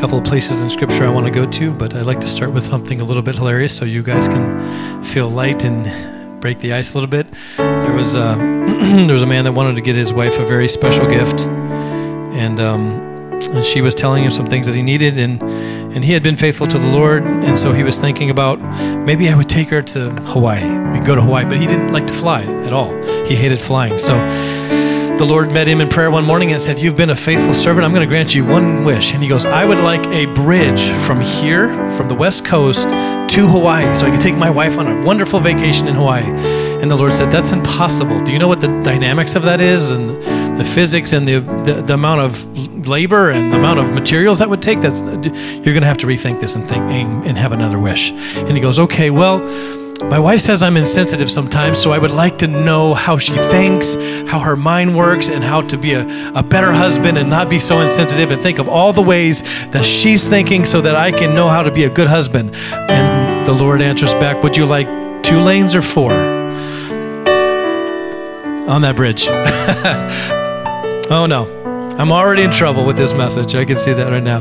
couple of places in Scripture I want to go to, but I'd like to start with something a little bit hilarious so you guys can feel light and break the ice a little bit. There was a, there was a man that wanted to get his wife a very special gift, and um, and she was telling him some things that he needed and and he had been faithful to the Lord and so he was thinking about maybe I would take her to Hawaii. We could go to Hawaii, but he didn't like to fly at all. He hated flying. So the Lord met him in prayer one morning and said, You've been a faithful servant. I'm going to grant you one wish. And he goes, I would like a bridge from here, from the West Coast to Hawaii, so I could take my wife on a wonderful vacation in Hawaii. And the Lord said, That's impossible. Do you know what the dynamics of that is? And the physics and the, the, the amount of labor and the amount of materials that would take? That's, you're going to have to rethink this and, think, and, and have another wish. And he goes, Okay, well, my wife says I'm insensitive sometimes, so I would like to know how she thinks, how her mind works, and how to be a, a better husband and not be so insensitive and think of all the ways that she's thinking so that I can know how to be a good husband. And the Lord answers back, Would you like two lanes or four? On that bridge. oh no, I'm already in trouble with this message. I can see that right now.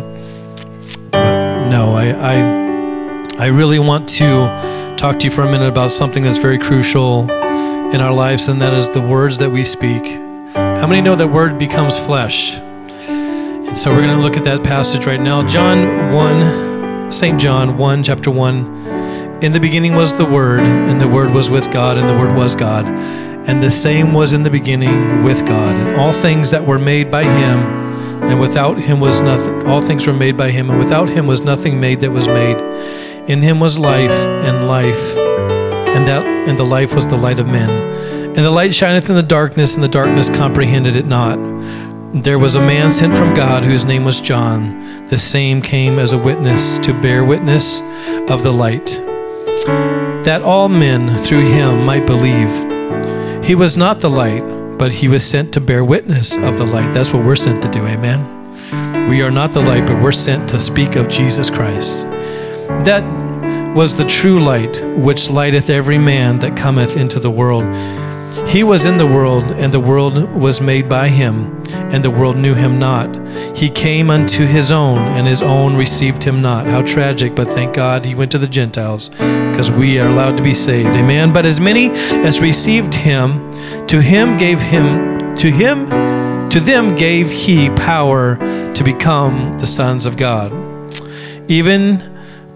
But no, I, I, I really want to talk to you for a minute about something that's very crucial in our lives, and that is the words that we speak. How many know that word becomes flesh? And so we're going to look at that passage right now. John 1, St. John 1, chapter 1. In the beginning was the Word, and the Word was with God, and the Word was God. And the same was in the beginning with God. And all things that were made by Him, and without Him was nothing. All things were made by Him, and without Him was nothing made that was made. In Him was life, and life, and that, and the life was the light of men. And the light shineth in the darkness, and the darkness comprehended it not. There was a man sent from God whose name was John. The same came as a witness to bear witness of the light, that all men through him might believe. He was not the light, but he was sent to bear witness of the light. That's what we're sent to do, amen? We are not the light, but we're sent to speak of Jesus Christ. That was the true light, which lighteth every man that cometh into the world. He was in the world, and the world was made by him, and the world knew him not. He came unto his own, and his own received him not. How tragic, but thank God he went to the Gentiles, because we are allowed to be saved. Amen. But as many as received him, to him gave him, to him, to them gave he power to become the sons of God. Even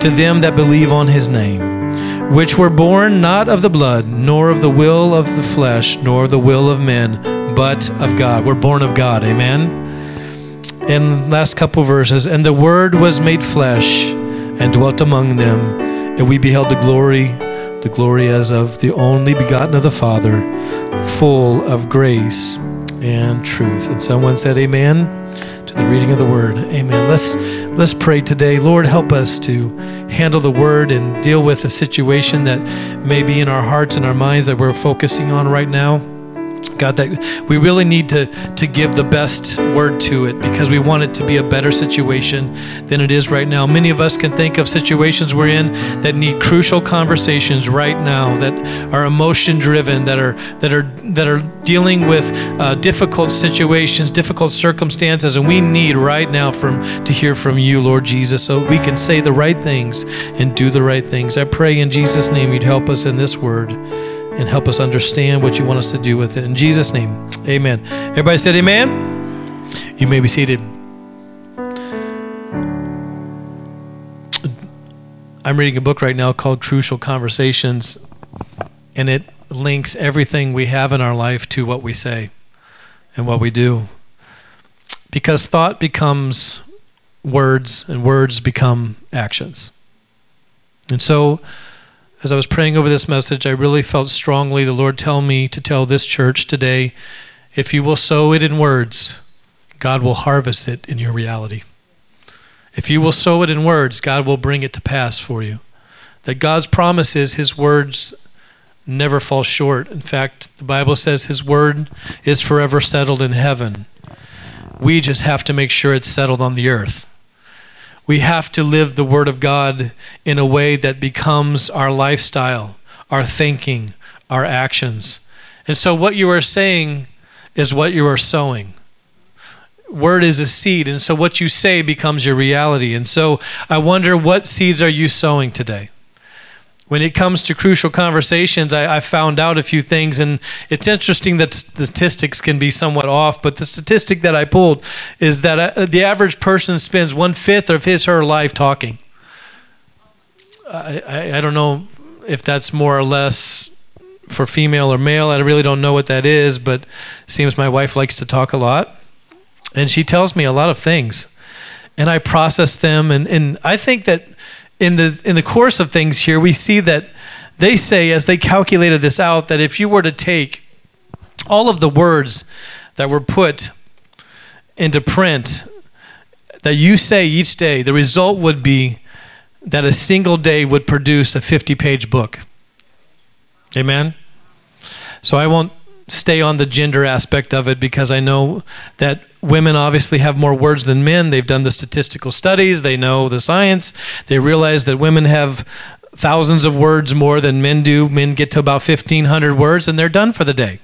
to them that believe on his name, which were born not of the blood, nor of the will of the flesh, nor of the will of men, but of God. We're born of God. Amen. And last couple verses, and the word was made flesh and dwelt among them, and we beheld the glory, the glory as of the only begotten of the Father, full of grace and truth. And someone said, Amen to the reading of the word. Amen. Let's let's pray today. Lord, help us to handle the word and deal with the situation that may be in our hearts and our minds that we're focusing on right now. God, that we really need to, to give the best word to it because we want it to be a better situation than it is right now. Many of us can think of situations we're in that need crucial conversations right now, that are emotion driven, that are that are that are dealing with uh, difficult situations, difficult circumstances, and we need right now from to hear from you, Lord Jesus, so we can say the right things and do the right things. I pray in Jesus' name you'd help us in this word and help us understand what you want us to do with it. In Jesus' name, amen. Everybody said amen? You may be seated. I'm reading a book right now called Crucial Conversations, and it links everything we have in our life to what we say and what we do. Because thought becomes words, and words become actions. And so, as I was praying over this message, I really felt strongly the Lord tell me to tell this church today if you will sow it in words, God will harvest it in your reality. If you will sow it in words, God will bring it to pass for you. That God's promise is his words never fall short. In fact, the Bible says his word is forever settled in heaven. We just have to make sure it's settled on the earth. We have to live the word of God in a way that becomes our lifestyle, our thinking, our actions. And so what you are saying is what you are sowing. Word is a seed and so what you say becomes your reality. And so i wonder what seeds are you sowing today when it comes to crucial conversations, I, I, found out a few things, and it's interesting that statistics can be somewhat off. But the statistic that I pulled is that uh, the average person spends one fifth of his her life talking. I, I, I don't know if that's more or less for female or male. I really don't know what that is, but seems my wife likes to talk a lot, and she tells me a lot of things, and I process them, and and I think that in the in the course of things here, we see that they say, as they calculated this out, that if you were to take all of the words that were put into print that you say each day, the result would be that a single day would produce a 50 page book. Amen? So I won't stay on the gender aspect of it because I know that women obviously have more words than men. They've done the statistical studies, they know the science. They realize that women have thousands of words more than men do. Men get to about 1,500 words and they're done for the day.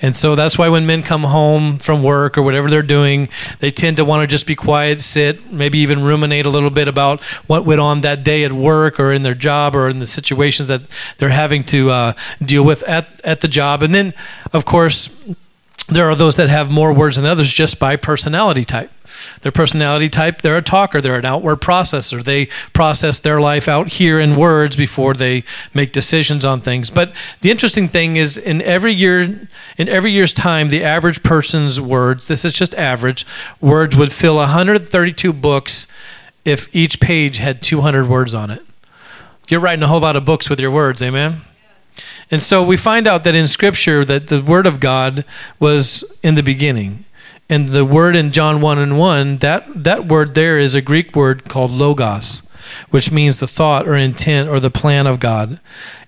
And so that's why when men come home from work or whatever they're doing, they tend to want to just be quiet, sit, maybe even ruminate a little bit about what went on that day at work or in their job or in the situations that they're having to uh, deal with at, at the job. And then, of course, there are those that have more words than others just by personality type. Their personality type, they're a talker, they're an outward processor. They process their life out here in words before they make decisions on things. But the interesting thing is in every year in every year's time, the average person's words, this is just average, words would fill 132 books if each page had 200 words on it. You're writing a whole lot of books with your words, amen? And so we find out that in Scripture that the Word of God was in the beginning. And the word in John 1 and 1, that, that word there is a Greek word called logos, which means the thought or intent or the plan of God.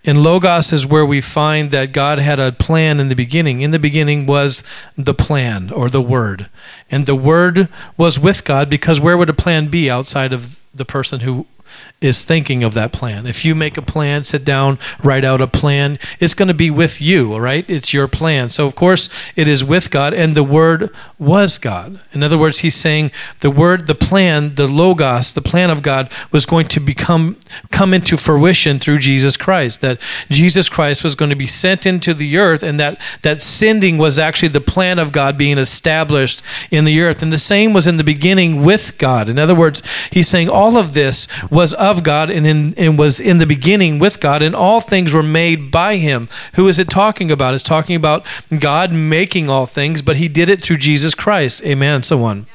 And logos is where we find that God had a plan in the beginning. In the beginning was the plan or the word. And the word was with God because where would a plan be outside of the person who is thinking of that plan. If you make a plan, sit down, write out a plan, it's going to be with you, all right? It's your plan. So, of course, it is with God, and the Word was God. In other words, he's saying the Word, the plan, the Logos, the plan of God was going to become come into fruition through Jesus Christ. That Jesus Christ was going to be sent into the earth, and that, that sending was actually the plan of God being established in the earth. And the same was in the beginning with God. In other words, he's saying all of this was of God and, in, and was in the beginning with God, and all things were made by him. Who is it talking about? It's talking about God making all things, but he did it through Jesus Christ. Amen. So on.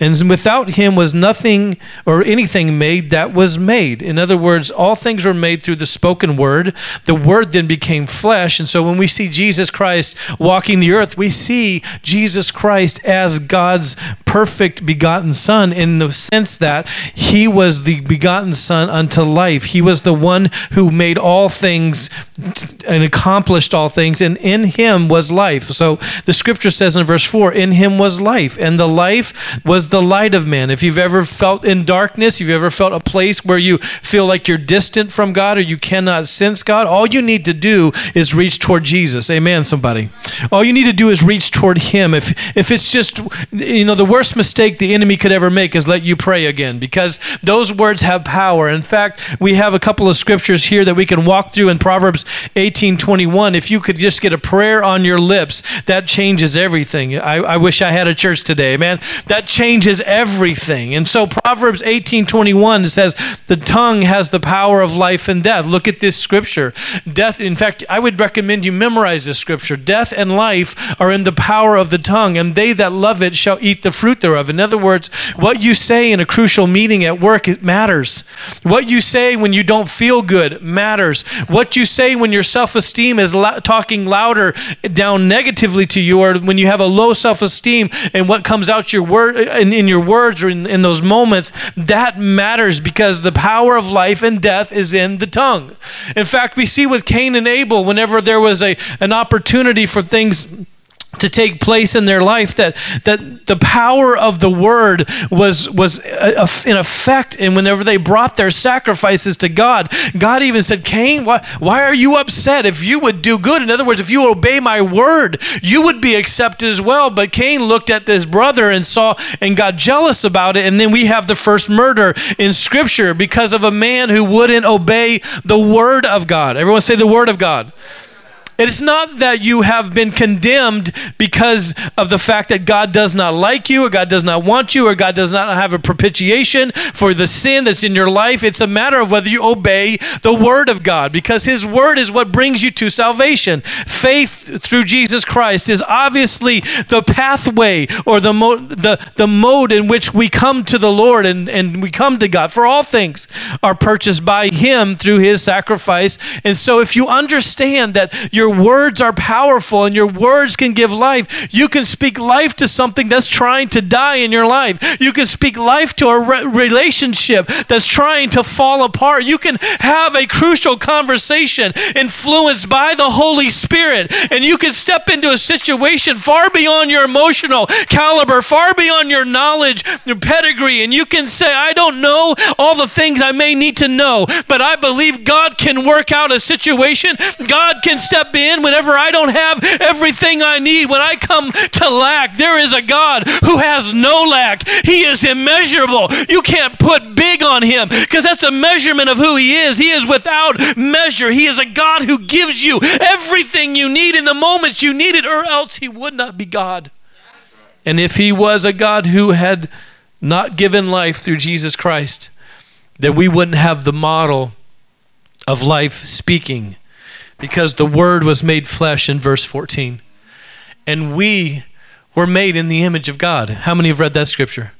And without him was nothing or anything made that was made. In other words, all things were made through the spoken word. The word then became flesh. And so when we see Jesus Christ walking the earth, we see Jesus Christ as God's perfect begotten Son in the sense that he was the begotten Son unto life. He was the one who made all things and accomplished all things, and in him was life. So the scripture says in verse 4 In him was life, and the life was the light of man. If you've ever felt in darkness, if you've ever felt a place where you feel like you're distant from God or you cannot sense God, all you need to do is reach toward Jesus. Amen, somebody. All you need to do is reach toward Him. If, if it's just, you know, the worst mistake the enemy could ever make is let you pray again because those words have power. In fact, we have a couple of scriptures here that we can walk through in Proverbs 18 21. If you could just get a prayer on your lips, that changes everything. I, I wish I had a church today, man. That changes changes everything. And so Proverbs 18:21 says the tongue has the power of life and death. Look at this scripture. Death in fact, I would recommend you memorize this scripture. Death and life are in the power of the tongue, and they that love it shall eat the fruit thereof. In other words, what you say in a crucial meeting at work it matters. What you say when you don't feel good matters. What you say when your self-esteem is talking louder down negatively to you or when you have a low self-esteem and what comes out your word and in, your words or in, in those moments, that matters because the power of life and death is in the tongue. In fact, we see with Cain and Abel, whenever there was a, an opportunity for things to take place in their life that that the power of the word was was in effect and whenever they brought their sacrifices to God God even said Cain why, why are you upset? If you would do good in other words if you obey my word you would be accepted as well. But Cain looked at his brother and saw and got jealous about it and then we have the first murder in scripture because of a man who wouldn't obey the word of God. Everyone say the word of God it's not that you have been condemned because of the fact that God does not like you, or God does not want you, or God does not have a propitiation for the sin that's in your life. It's a matter of whether you obey the Word of God, because His Word is what brings you to salvation. Faith through Jesus Christ is obviously the pathway or the, mo- the, the mode in which we come to the Lord and, and we come to God. For all things are purchased by Him through His sacrifice. And so if you understand that your words are powerful and your words can give life. You can speak life to something that's trying to die in your life. You can speak life to a re- relationship that's trying to fall apart. You can have a crucial conversation influenced by the Holy Spirit, and you can step into a situation far beyond your emotional caliber, far beyond your knowledge, your pedigree, and you can say, I don't know all the things I may need to know, but I believe God can work out a situation. God can step in whenever I don't have everything I need. When I come to lack, there is a God who has no lack. He is immeasurable. You can't put big on him because that's a measurement of who he is. He is without measure. He is a God who gives you everything you need in the moments you need it, or else he would not be God. And if he was a God who had not given life through Jesus Christ, then we wouldn't have the model of life speaking because the Word was made flesh in verse 14. And we were made in the image of God. How many have read that scripture?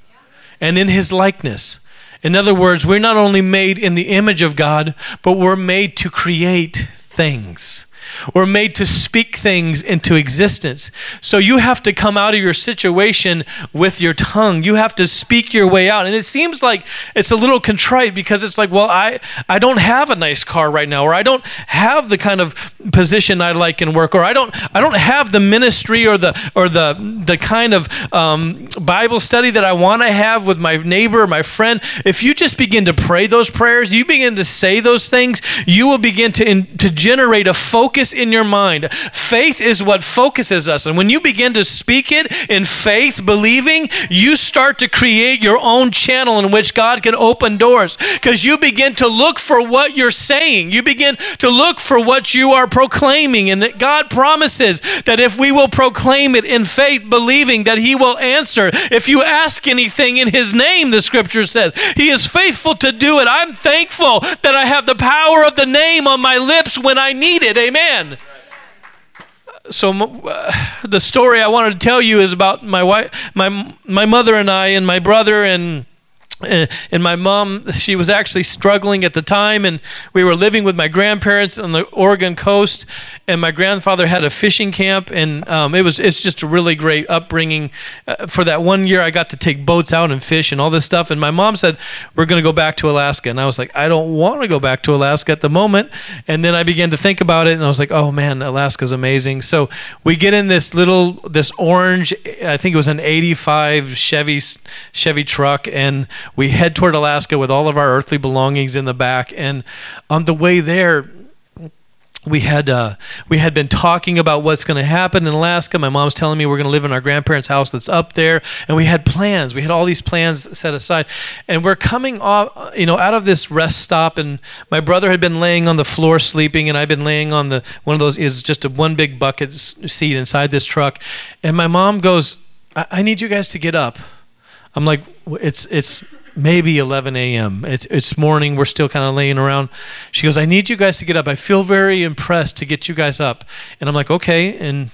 And in His likeness. In other words, we're not only made in the image of God, but we're made to create things. We're made to speak things into existence. So you have to come out of your situation with your tongue. You have to speak your way out. And it seems like it's a little contrite because it's like, well, I, I don't have a nice car right now, or I don't have the kind of position I like in work, or I don't I don't have the ministry or the or the the kind of um, Bible study that I want to have with my neighbor or my friend. If you just begin to pray those prayers, you begin to say those things, you will begin to in, to generate a focus focus in your mind. Faith is what focuses us. And when you begin to speak it in faith, believing, you start to create your own channel in which God can open doors because you begin to look for what you're saying. You begin to look for what you are proclaiming. And that God promises that if we will proclaim it in faith, believing that He will answer. If you ask anything in His name, the scripture says, He is faithful to do it. I'm thankful that I have the power of the name on my lips when I need it. Amen. Amen. So uh, the story I wanted to tell you is about my wife, my my mother and I, and my brother and and my mom she was actually struggling at the time and we were living with my grandparents on the oregon coast and my grandfather had a fishing camp and um, it was it's just a really great upbringing uh, for that one year i got to take boats out and fish and all this stuff and my mom said we're going to go back to alaska and i was like i don't want to go back to alaska at the moment and then i began to think about it and i was like oh man alaska's amazing. So we get in this little this orange i think it was an 85 chevy chevy truck and we head toward Alaska with all of our earthly belongings in the back. And on the way there, we had uh, we had been talking about what's going to happen in Alaska. My mom's telling me we're going to live in our grandparents' house that's up there, and we had plans. We had all these plans set aside, and we're coming off, you know, out of this rest stop. And my brother had been laying on the floor sleeping, and I've been laying on the one of those is just a one big bucket seat inside this truck. And my mom goes, I, I need you guys to get up." I'm like, "It's it's." Maybe 11 a.m. It's, it's morning. We're still kind of laying around. She goes, I need you guys to get up. I feel very impressed to get you guys up. And I'm like, okay. And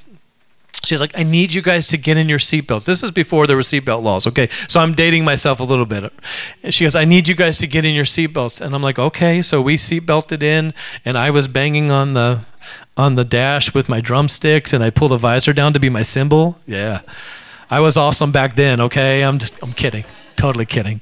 she's like, I need you guys to get in your seatbelts. This is before there were seatbelt laws. Okay. So I'm dating myself a little bit. And she goes, I need you guys to get in your seatbelts. And I'm like, okay. So we seatbelted in and I was banging on the, on the dash with my drumsticks and I pulled the visor down to be my cymbal. Yeah. I was awesome back then, okay? I'm just, I'm kidding. Totally kidding.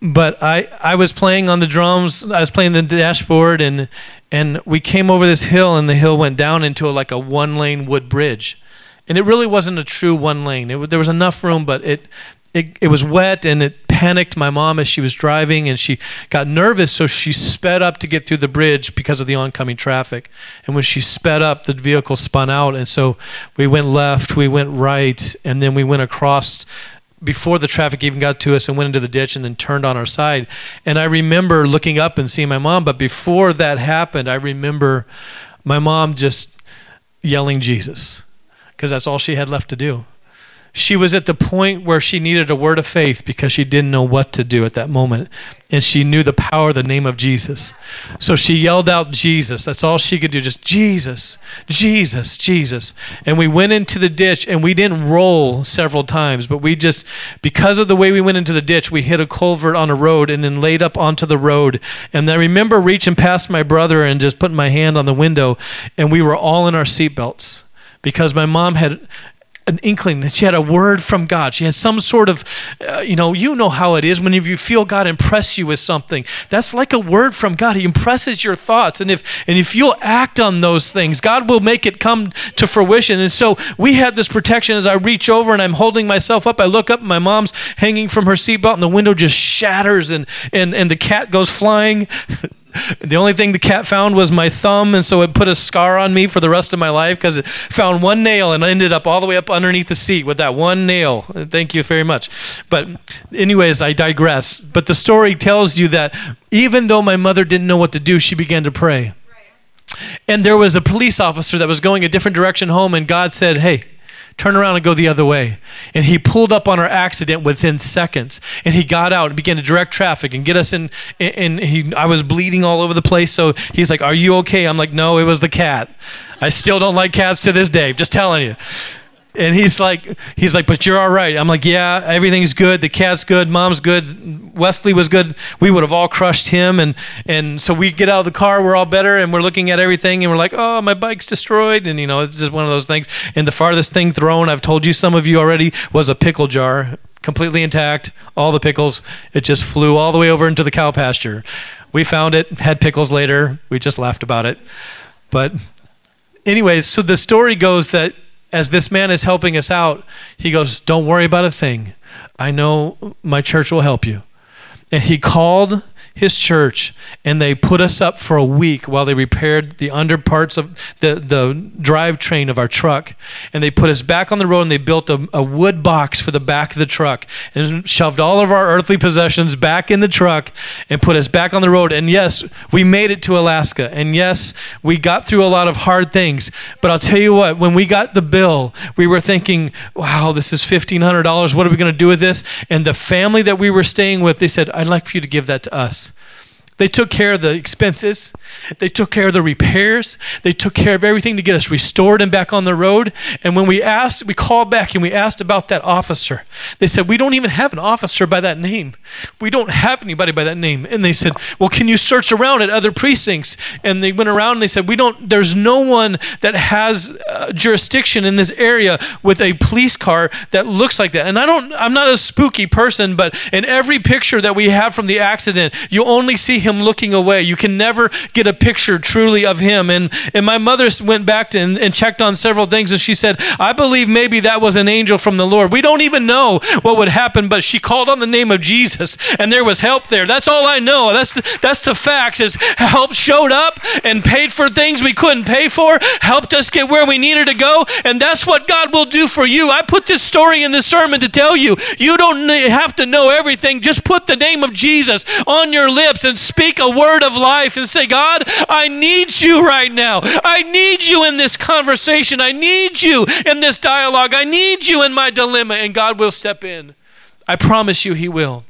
But I, I was playing on the drums, I was playing the dashboard, and, and we came over this hill, and the hill went down into a, like a one lane wood bridge. And it really wasn't a true one lane. It, there was enough room, but it, it, it was wet and it panicked my mom as she was driving and she got nervous so she sped up to get through the bridge because of the oncoming traffic and when she sped up the vehicle spun out and so we went left we went right and then we went across before the traffic even got to us and went into the ditch and then turned on our side. And i remember looking up and seeing my mom but before that happened i remember my mom just yelling jesus because that's all she had left to do she was at the point where she needed a word of faith because she didn't know what to do at that moment. And she knew the power of the name of Jesus. So she yelled out, Jesus. That's all she could do, just Jesus, Jesus, Jesus. And we went into the ditch and we didn't roll several times, but we just, because of the way we went into the ditch, we hit a culvert on a road and then laid up onto the road. And I remember reaching past my brother and just putting my hand on the window, and we were all in our seatbelts because my mom had an inkling that she had a word from God. She had some sort of, uh, you know, you know how it is when you feel God impress you with something. That's like a word from God. He impresses your thoughts, and if and if you'll act on those things, God will make it come to fruition. And so we had this protection. As I reach over and I'm holding myself up, I look up, and my mom's hanging from her seatbelt, and the window just shatters, and and and the cat goes flying. The only thing the cat found was my thumb, and so it put a scar on me for the rest of my life because it found one nail and ended up all the way up underneath the seat with that one nail. Thank you very much. But, anyways, I digress. But the story tells you that even though my mother didn't know what to do, she began to pray. And there was a police officer that was going a different direction home, and God said, Hey, turn around and go the other way. And he pulled up on our accident within seconds. And he got out and began to direct traffic and get us in. And he, I was bleeding all over the place. So he's like, Are you okay? I'm like, No, it was the cat. I still don't like cats to this day. Just telling you. And he's like, he's like, but you're all right. I'm like, yeah, everything's good. The cat's good. Mom's good. Wesley was good. We would have all crushed him. And and so we get out of the car. We're all better, and we're looking at everything, and we're like, oh, my bike's destroyed. And you know, it's just one of those things. And the farthest thing thrown, I've told you, some of you already, was a pickle jar, completely intact, all the pickles. It just flew all the way over into the cow pasture. We found it, had pickles later. We just laughed about it. But anyways, so the story goes that as this man is helping us out, he goes, Don't worry about a thing. I know my church will help you. And he called his church and they put us up for a week while they repaired the under parts of the, the drivetrain of our truck. And they put us back on the road and they built a, a wood box for the back of the truck and shoved all of our earthly possessions back in the truck and put us back on the road. And yes, we made it to Alaska. And yes, we got through a lot of hard things. But I'll tell you what, when we got the bill, we were thinking, wow, this is $1,500. What are we going to do with this? And the family that we were staying with, they said, I'd like for you to give that to us. They took care of the expenses. They took care of the repairs. They took care of everything to get us restored and back on the road. And when we asked, we called back and we asked about that officer. They said, We don't even have an officer by that name. We don't have anybody by that name. And they said, Well, can you search around at other precincts? And they went around and they said, We don't, there's no one that has uh, jurisdiction in this area with a police car that looks like that. And I don't, I'm not a spooky person, but in every picture that we have from the accident, you only see him looking away. You can never get a picture truly of him. And, and my mother went back to, and, and checked on several things, and she said, I believe maybe that was an angel from the Lord. We don't even know what would happen, but she called on the name of Jesus, and there was help there. That's all I know. That's the, that's the facts. Is help showed up and paid for things we couldn't pay for, helped us get where we needed to go, and that's what God will do for you. I put this story in this sermon to tell you, you don't have to know everything. Just put the name of Jesus on your lips and speak a word of life and say, God, I need you right now. I need you in this conversation. I need you in this dialogue. I need you in my dilemma, and God will step in. I promise you, He will.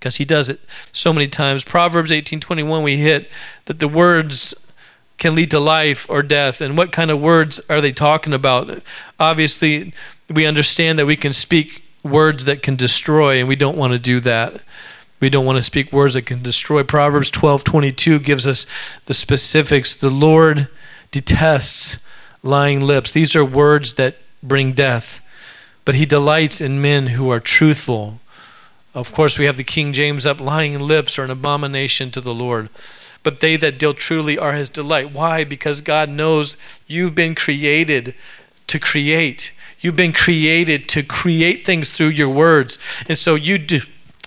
Because he does it so many times. Proverbs 18:21 we hit that the words can lead to life or death. And what kind of words are they talking about? Obviously, we understand that we can speak words that can destroy, and we don't want to do that. We don't want to speak words that can destroy. Proverbs 12:22 gives us the specifics. The Lord detests lying lips. These are words that bring death. but he delights in men who are truthful. Of course, we have the King James up lying lips are an abomination to the Lord. But they that deal truly are his delight. Why? Because God knows you've been created to create. You've been created to create things through your words. And so you do.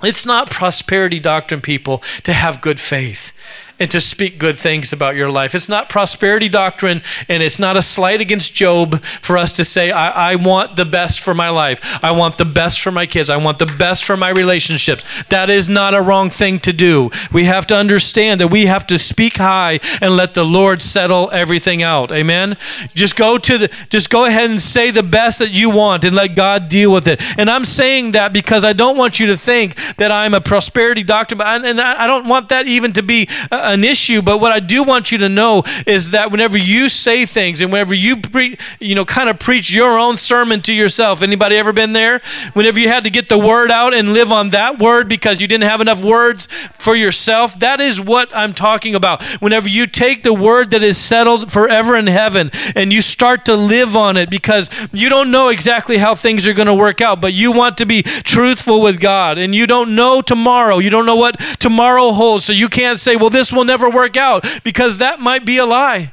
It's not prosperity doctrine, people, to have good faith and to speak good things about your life. It's not prosperity doctrine and it's not a slight against Job for us to say, I, I, want the best for my life. I want the best for my kids. I want the best for my relationships. That is not a wrong thing to do. We have to understand that we have to speak high and let the Lord settle everything out. Amen. Just go to the just go ahead and say the best that you want and let God deal with it. And I'm saying that because I don't want you to think that I'm a prosperity doctor, and I don't want that even to be an issue, but what I do want you to know is that whenever you say things and whenever you pre- you know kind of preach your own sermon to yourself, anybody ever been there? Whenever you had to get the word out and live on that word because you didn't have enough words for yourself, that is what I'm talking about. Whenever you take the word that is settled forever in heaven and you start to live on it because you don't know exactly how things are going to work out, but you want to be truthful with God and you don't know tomorrow. You don't know what tomorrow holds. So you can't say, well, this will never work out because that might be a lie.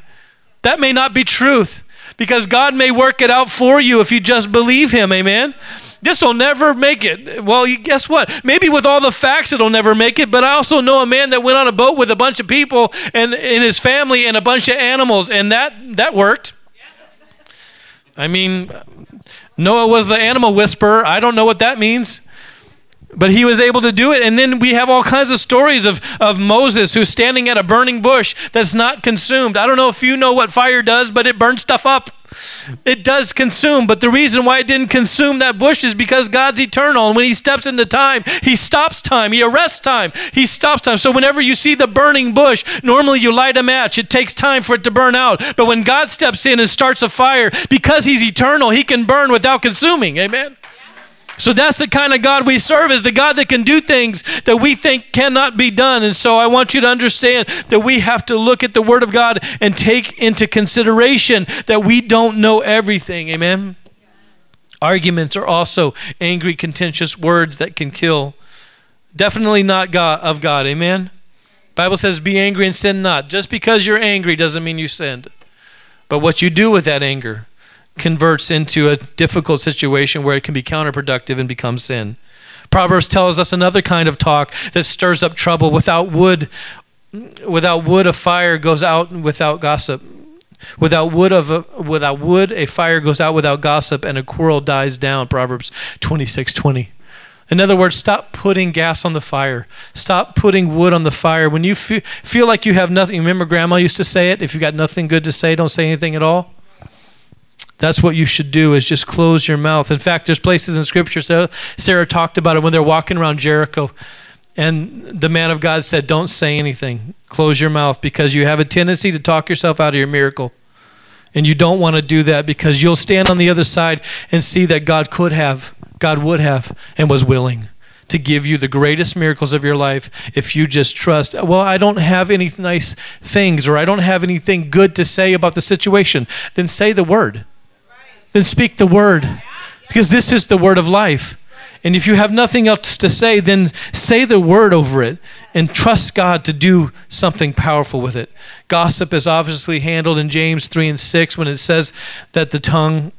That may not be truth because God may work it out for you if you just believe Him. Amen. This will never make it. Well, guess what? Maybe with all the facts, it'll never make it. But I also know a man that went on a boat with a bunch of people and in his family and a bunch of animals, and that that worked. I mean, Noah was the animal whisperer. I don't know what that means. But he was able to do it. And then we have all kinds of stories of, of Moses who's standing at a burning bush that's not consumed. I don't know if you know what fire does, but it burns stuff up. It does consume, but the reason why it didn't consume that bush is because God's eternal. And when He steps into time, He stops time, He arrests time, He stops time. So whenever you see the burning bush, normally you light a match. It takes time for it to burn out. But when God steps in and starts a fire, because He's eternal, He can burn without consuming. Amen. So that's the kind of God we serve is the God that can do things that we think cannot be done. And so I want you to understand that we have to look at the word of God and take into consideration that we don't know everything. Amen. Arguments are also angry, contentious words that can kill. Definitely not God of God. Amen. Bible says, "Be angry and sin not." Just because you're angry doesn't mean you sinned. But what you do with that anger converts into a difficult situation where it can be counterproductive and become sin. Proverbs tells us another kind of talk that stirs up trouble. Without wood, without wood, a fire goes out without gossip. Without wood of a, without wood, a fire goes out without gossip, and a quarrel dies down. Proverbs twenty six twenty. In other words, stop putting gas on the fire. Stop putting wood on the fire. When you feel, feel like you have nothing, remember Grandma used to say it: if you got nothing good to say, don't say anything at all. That's what you should do is just close your mouth. In fact, there's places in scripture Sarah, Sarah talked about it when they're walking around Jericho and the man of God said, "Don't say anything. Close your mouth because you have a tendency to talk yourself out of your miracle." And you don't want to do that because you'll stand on the other side and see that God could have, God would have and was willing to give you the greatest miracles of your life if you just trust, well, I don't have any nice things or I don't have anything good to say about the situation. Then say the word then speak the word. Because this is the word of life. And if you have nothing else to say, then say the word over it and trust God to do something powerful with it. Gossip is obviously handled in James 3 and 6 when it says that the tongue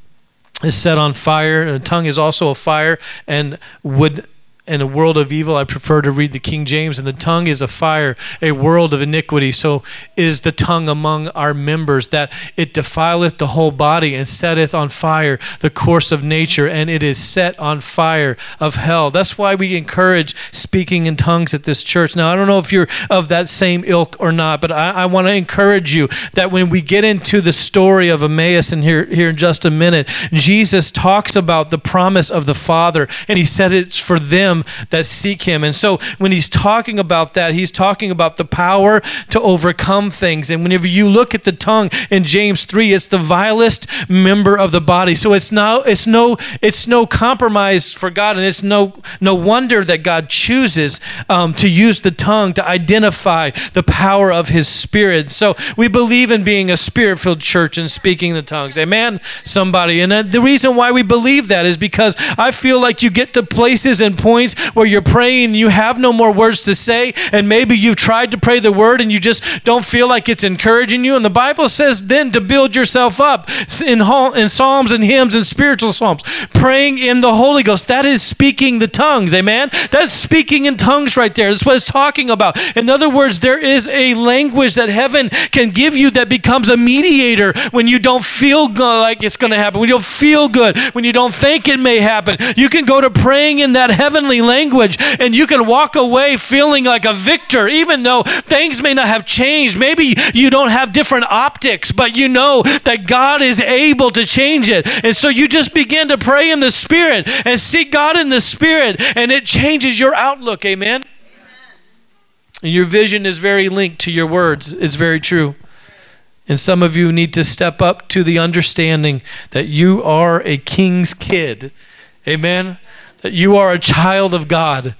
is set on fire. The tongue is also a fire and would in a world of evil, I prefer to read the King James. And the tongue is a fire, a world of iniquity. So is the tongue among our members, that it defileth the whole body and setteth on fire the course of nature, and it is set on fire of hell. That's why we encourage speaking in tongues at this church. Now, I don't know if you're of that same ilk or not, but I, I want to encourage you that when we get into the story of Emmaus and here, here in just a minute, Jesus talks about the promise of the Father, and he said it's for them them that seek him. And so when he's talking about that, he's talking about the power to overcome things. And whenever you look at the tongue in James 3, it's the vilest member of the body. So it's no it's no it's no compromise for God and it's no no wonder that God chooses um, to use the tongue to identify the power of his spirit. So we believe in being a spirit-filled church and speaking the tongues. Amen somebody. And uh, the reason why we believe that is because I feel like you get to places and points where you're praying, you have no more words to say, and maybe you've tried to pray the word and you just don't feel like it's encouraging you. And the Bible says then to build yourself up in, in psalms and hymns and spiritual psalms, praying in the Holy Ghost. That is speaking the tongues, amen? That's speaking in tongues right there. That's what it's talking about. In other words, there is a language that heaven can give you that becomes a mediator when you don't feel like it's going to happen, when you don't feel good, when you don't think it may happen. You can go to praying in that heavenly language and you can walk away feeling like a victor, even though things may not have changed. Maybe you don't have different optics, but you know that God is able to change it. And so you just begin to pray in the Spirit and seek God in the Spirit, and it changes your outlook. Amen. Your vision is very linked to your words. It's very true. And some of you need to step up to the understanding that you are a king's kid. Amen. That you are a child of God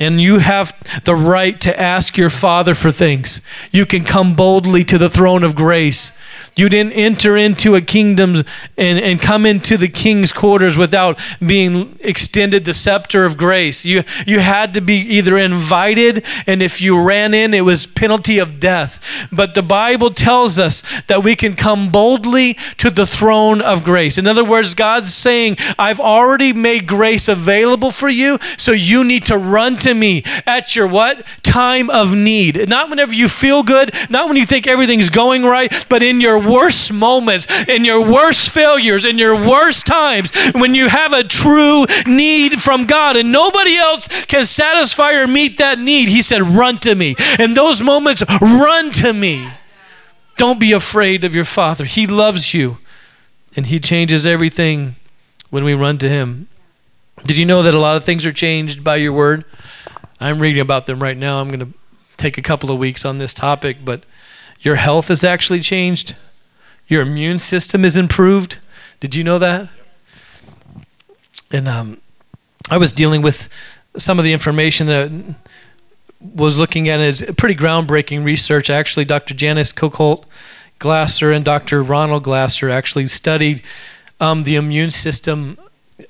and you have the right to ask your Father for things. You can come boldly to the throne of grace. You didn't enter into a kingdom and, and come into the king's quarters without being extended the scepter of grace. You, you had to be either invited, and if you ran in, it was penalty of death. But the Bible tells us that we can come boldly to the throne of grace. In other words, God's saying, I've already made grace available for you, so you need to run to me at your what? Time of need. Not whenever you feel good, not when you think everything's going right, but in your worst moments, in your worst failures, in your worst times, when you have a true need from God and nobody else can satisfy or meet that need, He said, Run to me. In those moments, run to me. Don't be afraid of your Father. He loves you and He changes everything when we run to Him. Did you know that a lot of things are changed by your word? I'm reading about them right now. I'm going to take a couple of weeks on this topic, but your health has actually changed. Your immune system is improved. Did you know that? And um, I was dealing with some of the information that was looking at. It's pretty groundbreaking research. Actually, Dr. Janice Cocolt Glasser and Dr. Ronald Glaser actually studied um, the immune system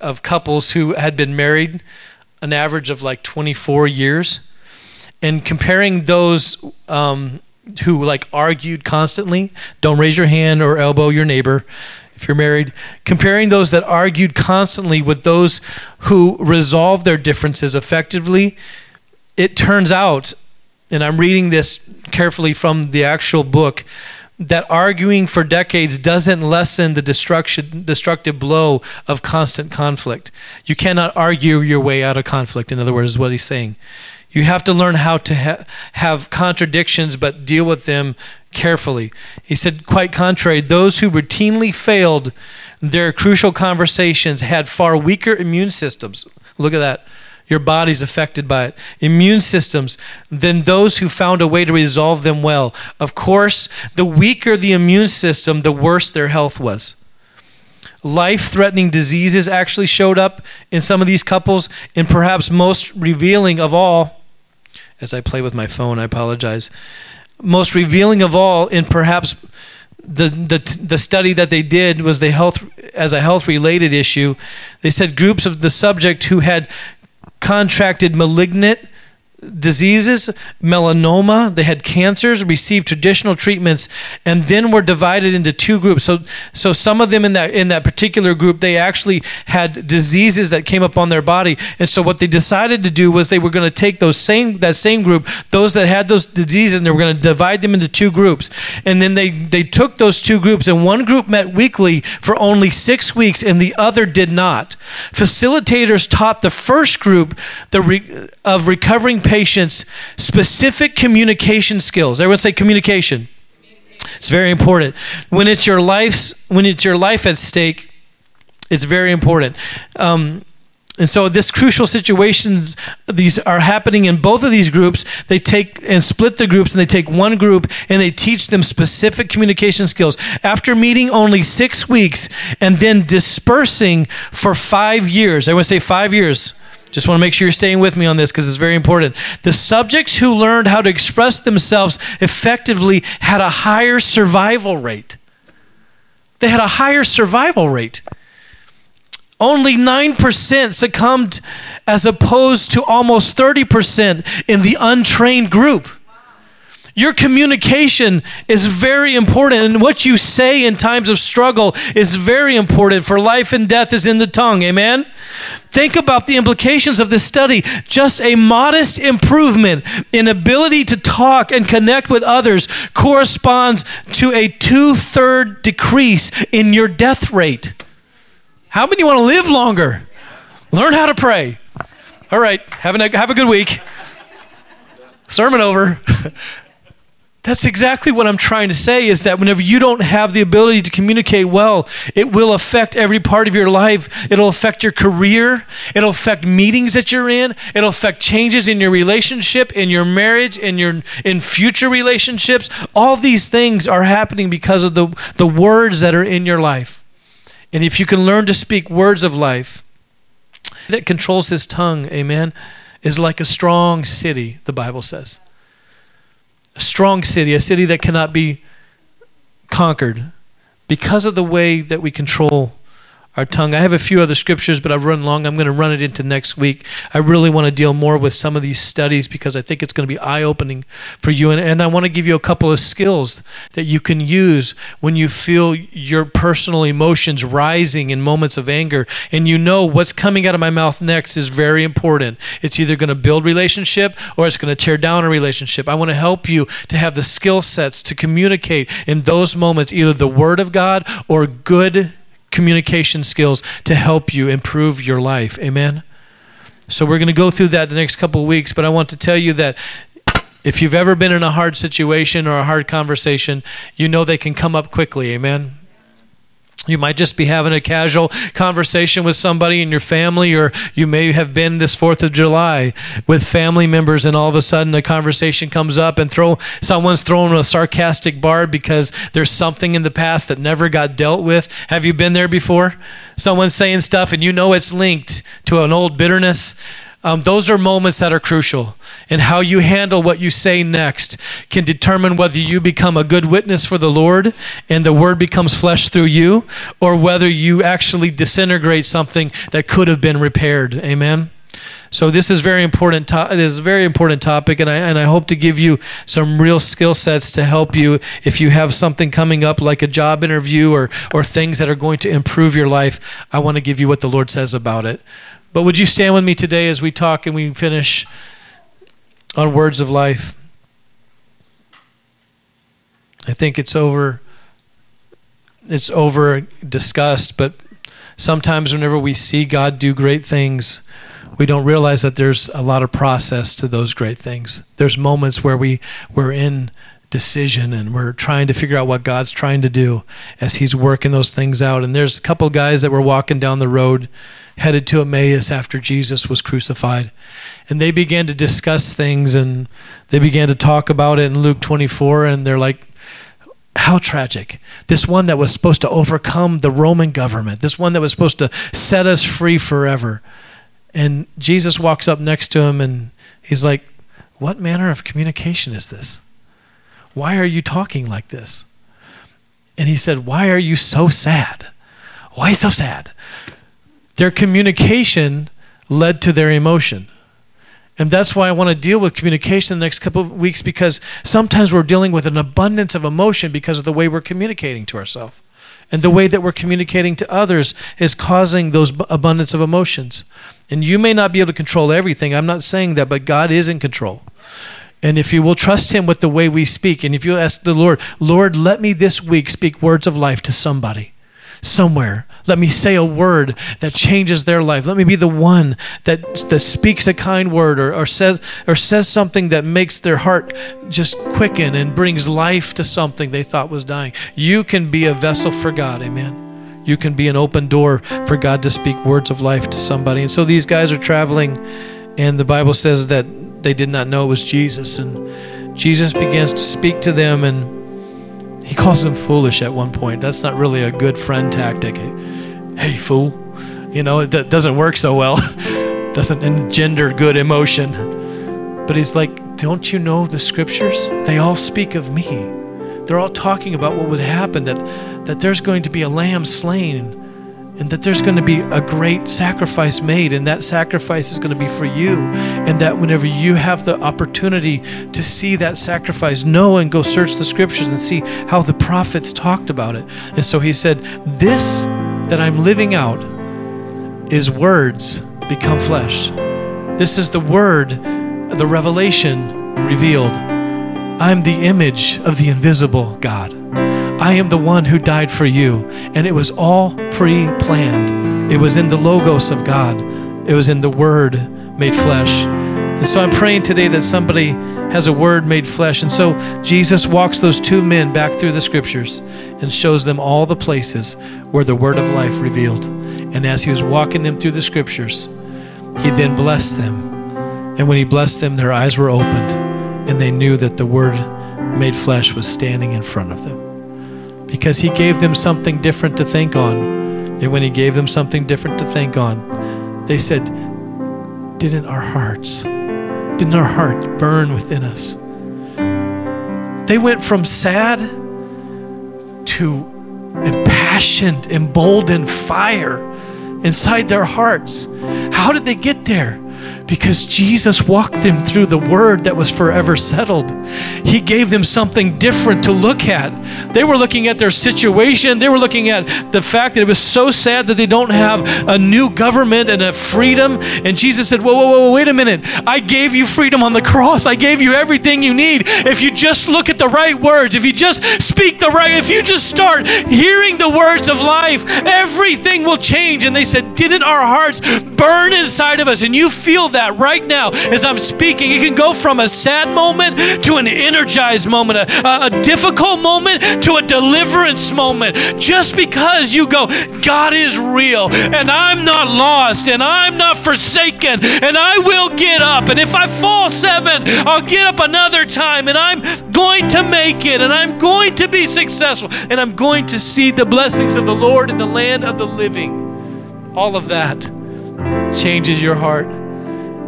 of couples who had been married an average of like 24 years and comparing those um, who like argued constantly. Don't raise your hand or elbow your neighbor if you're married. Comparing those that argued constantly with those who resolved their differences effectively. It turns out, and I'm reading this carefully from the actual book, that arguing for decades doesn't lessen the destruction, destructive blow of constant conflict. You cannot argue your way out of conflict, in other words, is what he's saying. You have to learn how to ha- have contradictions but deal with them carefully. He said, quite contrary, those who routinely failed their crucial conversations had far weaker immune systems. Look at that. Your body's affected by it. Immune systems than those who found a way to resolve them well. Of course, the weaker the immune system, the worse their health was life threatening diseases actually showed up in some of these couples, and perhaps most revealing of all, as I play with my phone, I apologize. Most revealing of all, in perhaps the, the, the study that they did was the health as a health related issue. They said groups of the subject who had contracted malignant diseases, melanoma, they had cancers, received traditional treatments, and then were divided into two groups. So, so some of them in that in that particular group, they actually had diseases that came up on their body, and so what they decided to do was they were going to take those same that same group, those that had those diseases, and they were going to divide them into two groups, and then they they took those two groups, and one group met weekly for only six weeks, and the other did not. Facilitators taught the first group the re, of recovering patients patients specific communication skills. Everyone say communication. It's very important. When it's your life's when it's your life at stake, it's very important. Um, And so this crucial situations these are happening in both of these groups. They take and split the groups and they take one group and they teach them specific communication skills. After meeting only 6 weeks and then dispersing for 5 years. I want to say 5 years. Just want to make sure you're staying with me on this because it's very important. The subjects who learned how to express themselves effectively had a higher survival rate. They had a higher survival rate. Only 9% succumbed as opposed to almost 30% in the untrained group. Your communication is very important, and what you say in times of struggle is very important, for life and death is in the tongue. Amen? Think about the implications of this study. Just a modest improvement in ability to talk and connect with others corresponds to a two third decrease in your death rate. How many want to live longer? Learn how to pray. All right, have a, have a good week. Sermon over. That's exactly what I'm trying to say is that whenever you don't have the ability to communicate well, it will affect every part of your life. It'll affect your career. It'll affect meetings that you're in. It'll affect changes in your relationship, in your marriage, in your in future relationships. All these things are happening because of the, the words that are in your life. And if you can learn to speak words of life that controls his tongue, amen, is like a strong city, the Bible says a strong city, a city that cannot be conquered because of the way that we control our tongue. I have a few other scriptures, but I've run long. I'm going to run it into next week. I really want to deal more with some of these studies because I think it's going to be eye opening for you. And, and I want to give you a couple of skills that you can use when you feel your personal emotions rising in moments of anger. And you know what's coming out of my mouth next is very important. It's either going to build relationship or it's going to tear down a relationship. I want to help you to have the skill sets to communicate in those moments, either the word of God or good communication skills to help you improve your life. Amen. So we're going to go through that the next couple of weeks, but I want to tell you that if you've ever been in a hard situation or a hard conversation, you know they can come up quickly. Amen. You might just be having a casual conversation with somebody in your family, or you may have been this 4th of July with family members, and all of a sudden a conversation comes up and throw someone's throwing a sarcastic barb because there's something in the past that never got dealt with. Have you been there before? Someone's saying stuff and you know it's linked to an old bitterness. Um, those are moments that are crucial. And how you handle what you say next can determine whether you become a good witness for the Lord and the word becomes flesh through you, or whether you actually disintegrate something that could have been repaired. Amen. So this is very important. To- this is a very important topic, and I and I hope to give you some real skill sets to help you if you have something coming up like a job interview or or things that are going to improve your life. I want to give you what the Lord says about it. But would you stand with me today as we talk and we finish on words of life? I think it's over it's over discussed, but sometimes whenever we see God do great things, we don't realize that there's a lot of process to those great things. There's moments where we we're in decision and we're trying to figure out what God's trying to do as he's working those things out. And there's a couple guys that were walking down the road headed to Emmaus after Jesus was crucified. And they began to discuss things and they began to talk about it in Luke 24. And they're like, how tragic. This one that was supposed to overcome the Roman government, this one that was supposed to set us free forever. And Jesus walks up next to him and he's like, What manner of communication is this? Why are you talking like this? And he said, Why are you so sad? Why so sad? Their communication led to their emotion. And that's why I want to deal with communication the next couple of weeks because sometimes we're dealing with an abundance of emotion because of the way we're communicating to ourselves. And the way that we're communicating to others is causing those abundance of emotions. And you may not be able to control everything. I'm not saying that, but God is in control. And if you will trust Him with the way we speak, and if you ask the Lord, Lord, let me this week speak words of life to somebody somewhere. Let me say a word that changes their life. Let me be the one that, that speaks a kind word or, or, says, or says something that makes their heart just quicken and brings life to something they thought was dying. You can be a vessel for God. Amen. you can be an open door for God to speak words of life to somebody. And so these guys are traveling, and the Bible says that they did not know it was Jesus. And Jesus begins to speak to them, and he calls them foolish at one point. That's not really a good friend tactic. Hey, fool. You know, it doesn't work so well, doesn't engender good emotion. But he's like, Don't you know the scriptures? They all speak of me. They're all talking about what would happen that, that there's going to be a lamb slain and that there's going to be a great sacrifice made, and that sacrifice is going to be for you. And that whenever you have the opportunity to see that sacrifice, know and go search the scriptures and see how the prophets talked about it. And so he said, This that I'm living out is words become flesh. This is the word, the revelation revealed. I'm the image of the invisible God. I am the one who died for you. And it was all pre planned. It was in the Logos of God, it was in the Word made flesh. And so I'm praying today that somebody has a Word made flesh. And so Jesus walks those two men back through the Scriptures and shows them all the places where the Word of life revealed. And as he was walking them through the Scriptures, he then blessed them. And when he blessed them, their eyes were opened and they knew that the Word made flesh was standing in front of them because he gave them something different to think on. And when he gave them something different to think on, they said, Didn't our hearts, didn't our heart burn within us? They went from sad to impassioned, emboldened fire inside their hearts. How did they get there? Because Jesus walked them through the word that was forever settled. He gave them something different to look at. They were looking at their situation, they were looking at the fact that it was so sad that they don't have a new government and a freedom. And Jesus said, Whoa, whoa, whoa, wait a minute. I gave you freedom on the cross. I gave you everything you need. If you just look at the right words, if you just speak the right, if you just start hearing the words of life, everything will change. And they said, Didn't our hearts burn inside of us? And you feel that right now as I'm speaking. You can go from a sad moment to an energized moment, a, a difficult moment to a deliverance moment, just because you go, God is real and I'm not lost and I'm not forsaken and I will get up. And if I fall seven, I'll get up another time and I'm going to make it and I'm going to be successful and I'm going to see the blessings of the Lord in the land of the living. All of that changes your heart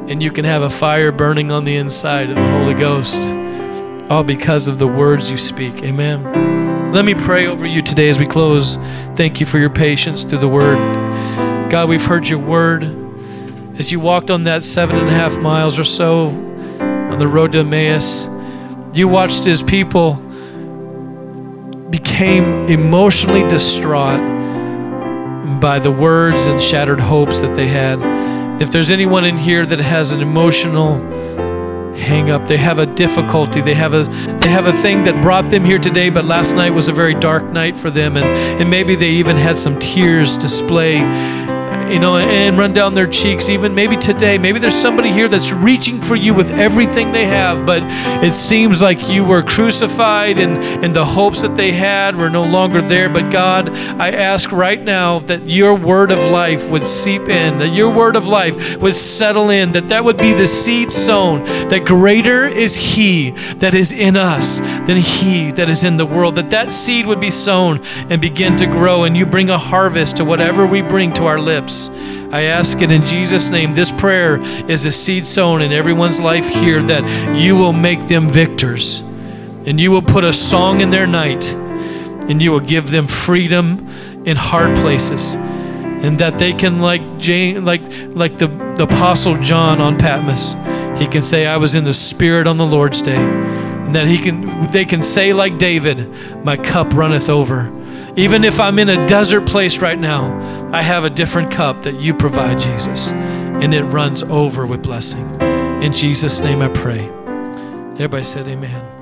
and you can have a fire burning on the inside of the Holy Ghost, all because of the words you speak. Amen. Let me pray over you today as we close. Thank you for your patience through the word. God, we've heard your word. As you walked on that seven and a half miles or so on the road to Emmaus, you watched as people became emotionally distraught by the words and shattered hopes that they had. If there's anyone in here that has an emotional hang up, they have a difficulty, they have a they have a thing that brought them here today, but last night was a very dark night for them and, and maybe they even had some tears display you know, and run down their cheeks. Even maybe today, maybe there's somebody here that's reaching for you with everything they have, but it seems like you were crucified and, and the hopes that they had were no longer there. But God, I ask right now that your word of life would seep in, that your word of life would settle in, that that would be the seed sown, that greater is He that is in us than He that is in the world, that that seed would be sown and begin to grow, and you bring a harvest to whatever we bring to our lips. I ask it in Jesus' name. This prayer is a seed sown in everyone's life here that you will make them victors. And you will put a song in their night. And you will give them freedom in hard places. And that they can like Jane, like like the, the apostle John on Patmos he can say I was in the spirit on the Lord's day. And that he can they can say like David my cup runneth over even if I'm in a desert place right now, I have a different cup that you provide, Jesus, and it runs over with blessing. In Jesus' name I pray. Everybody said, Amen.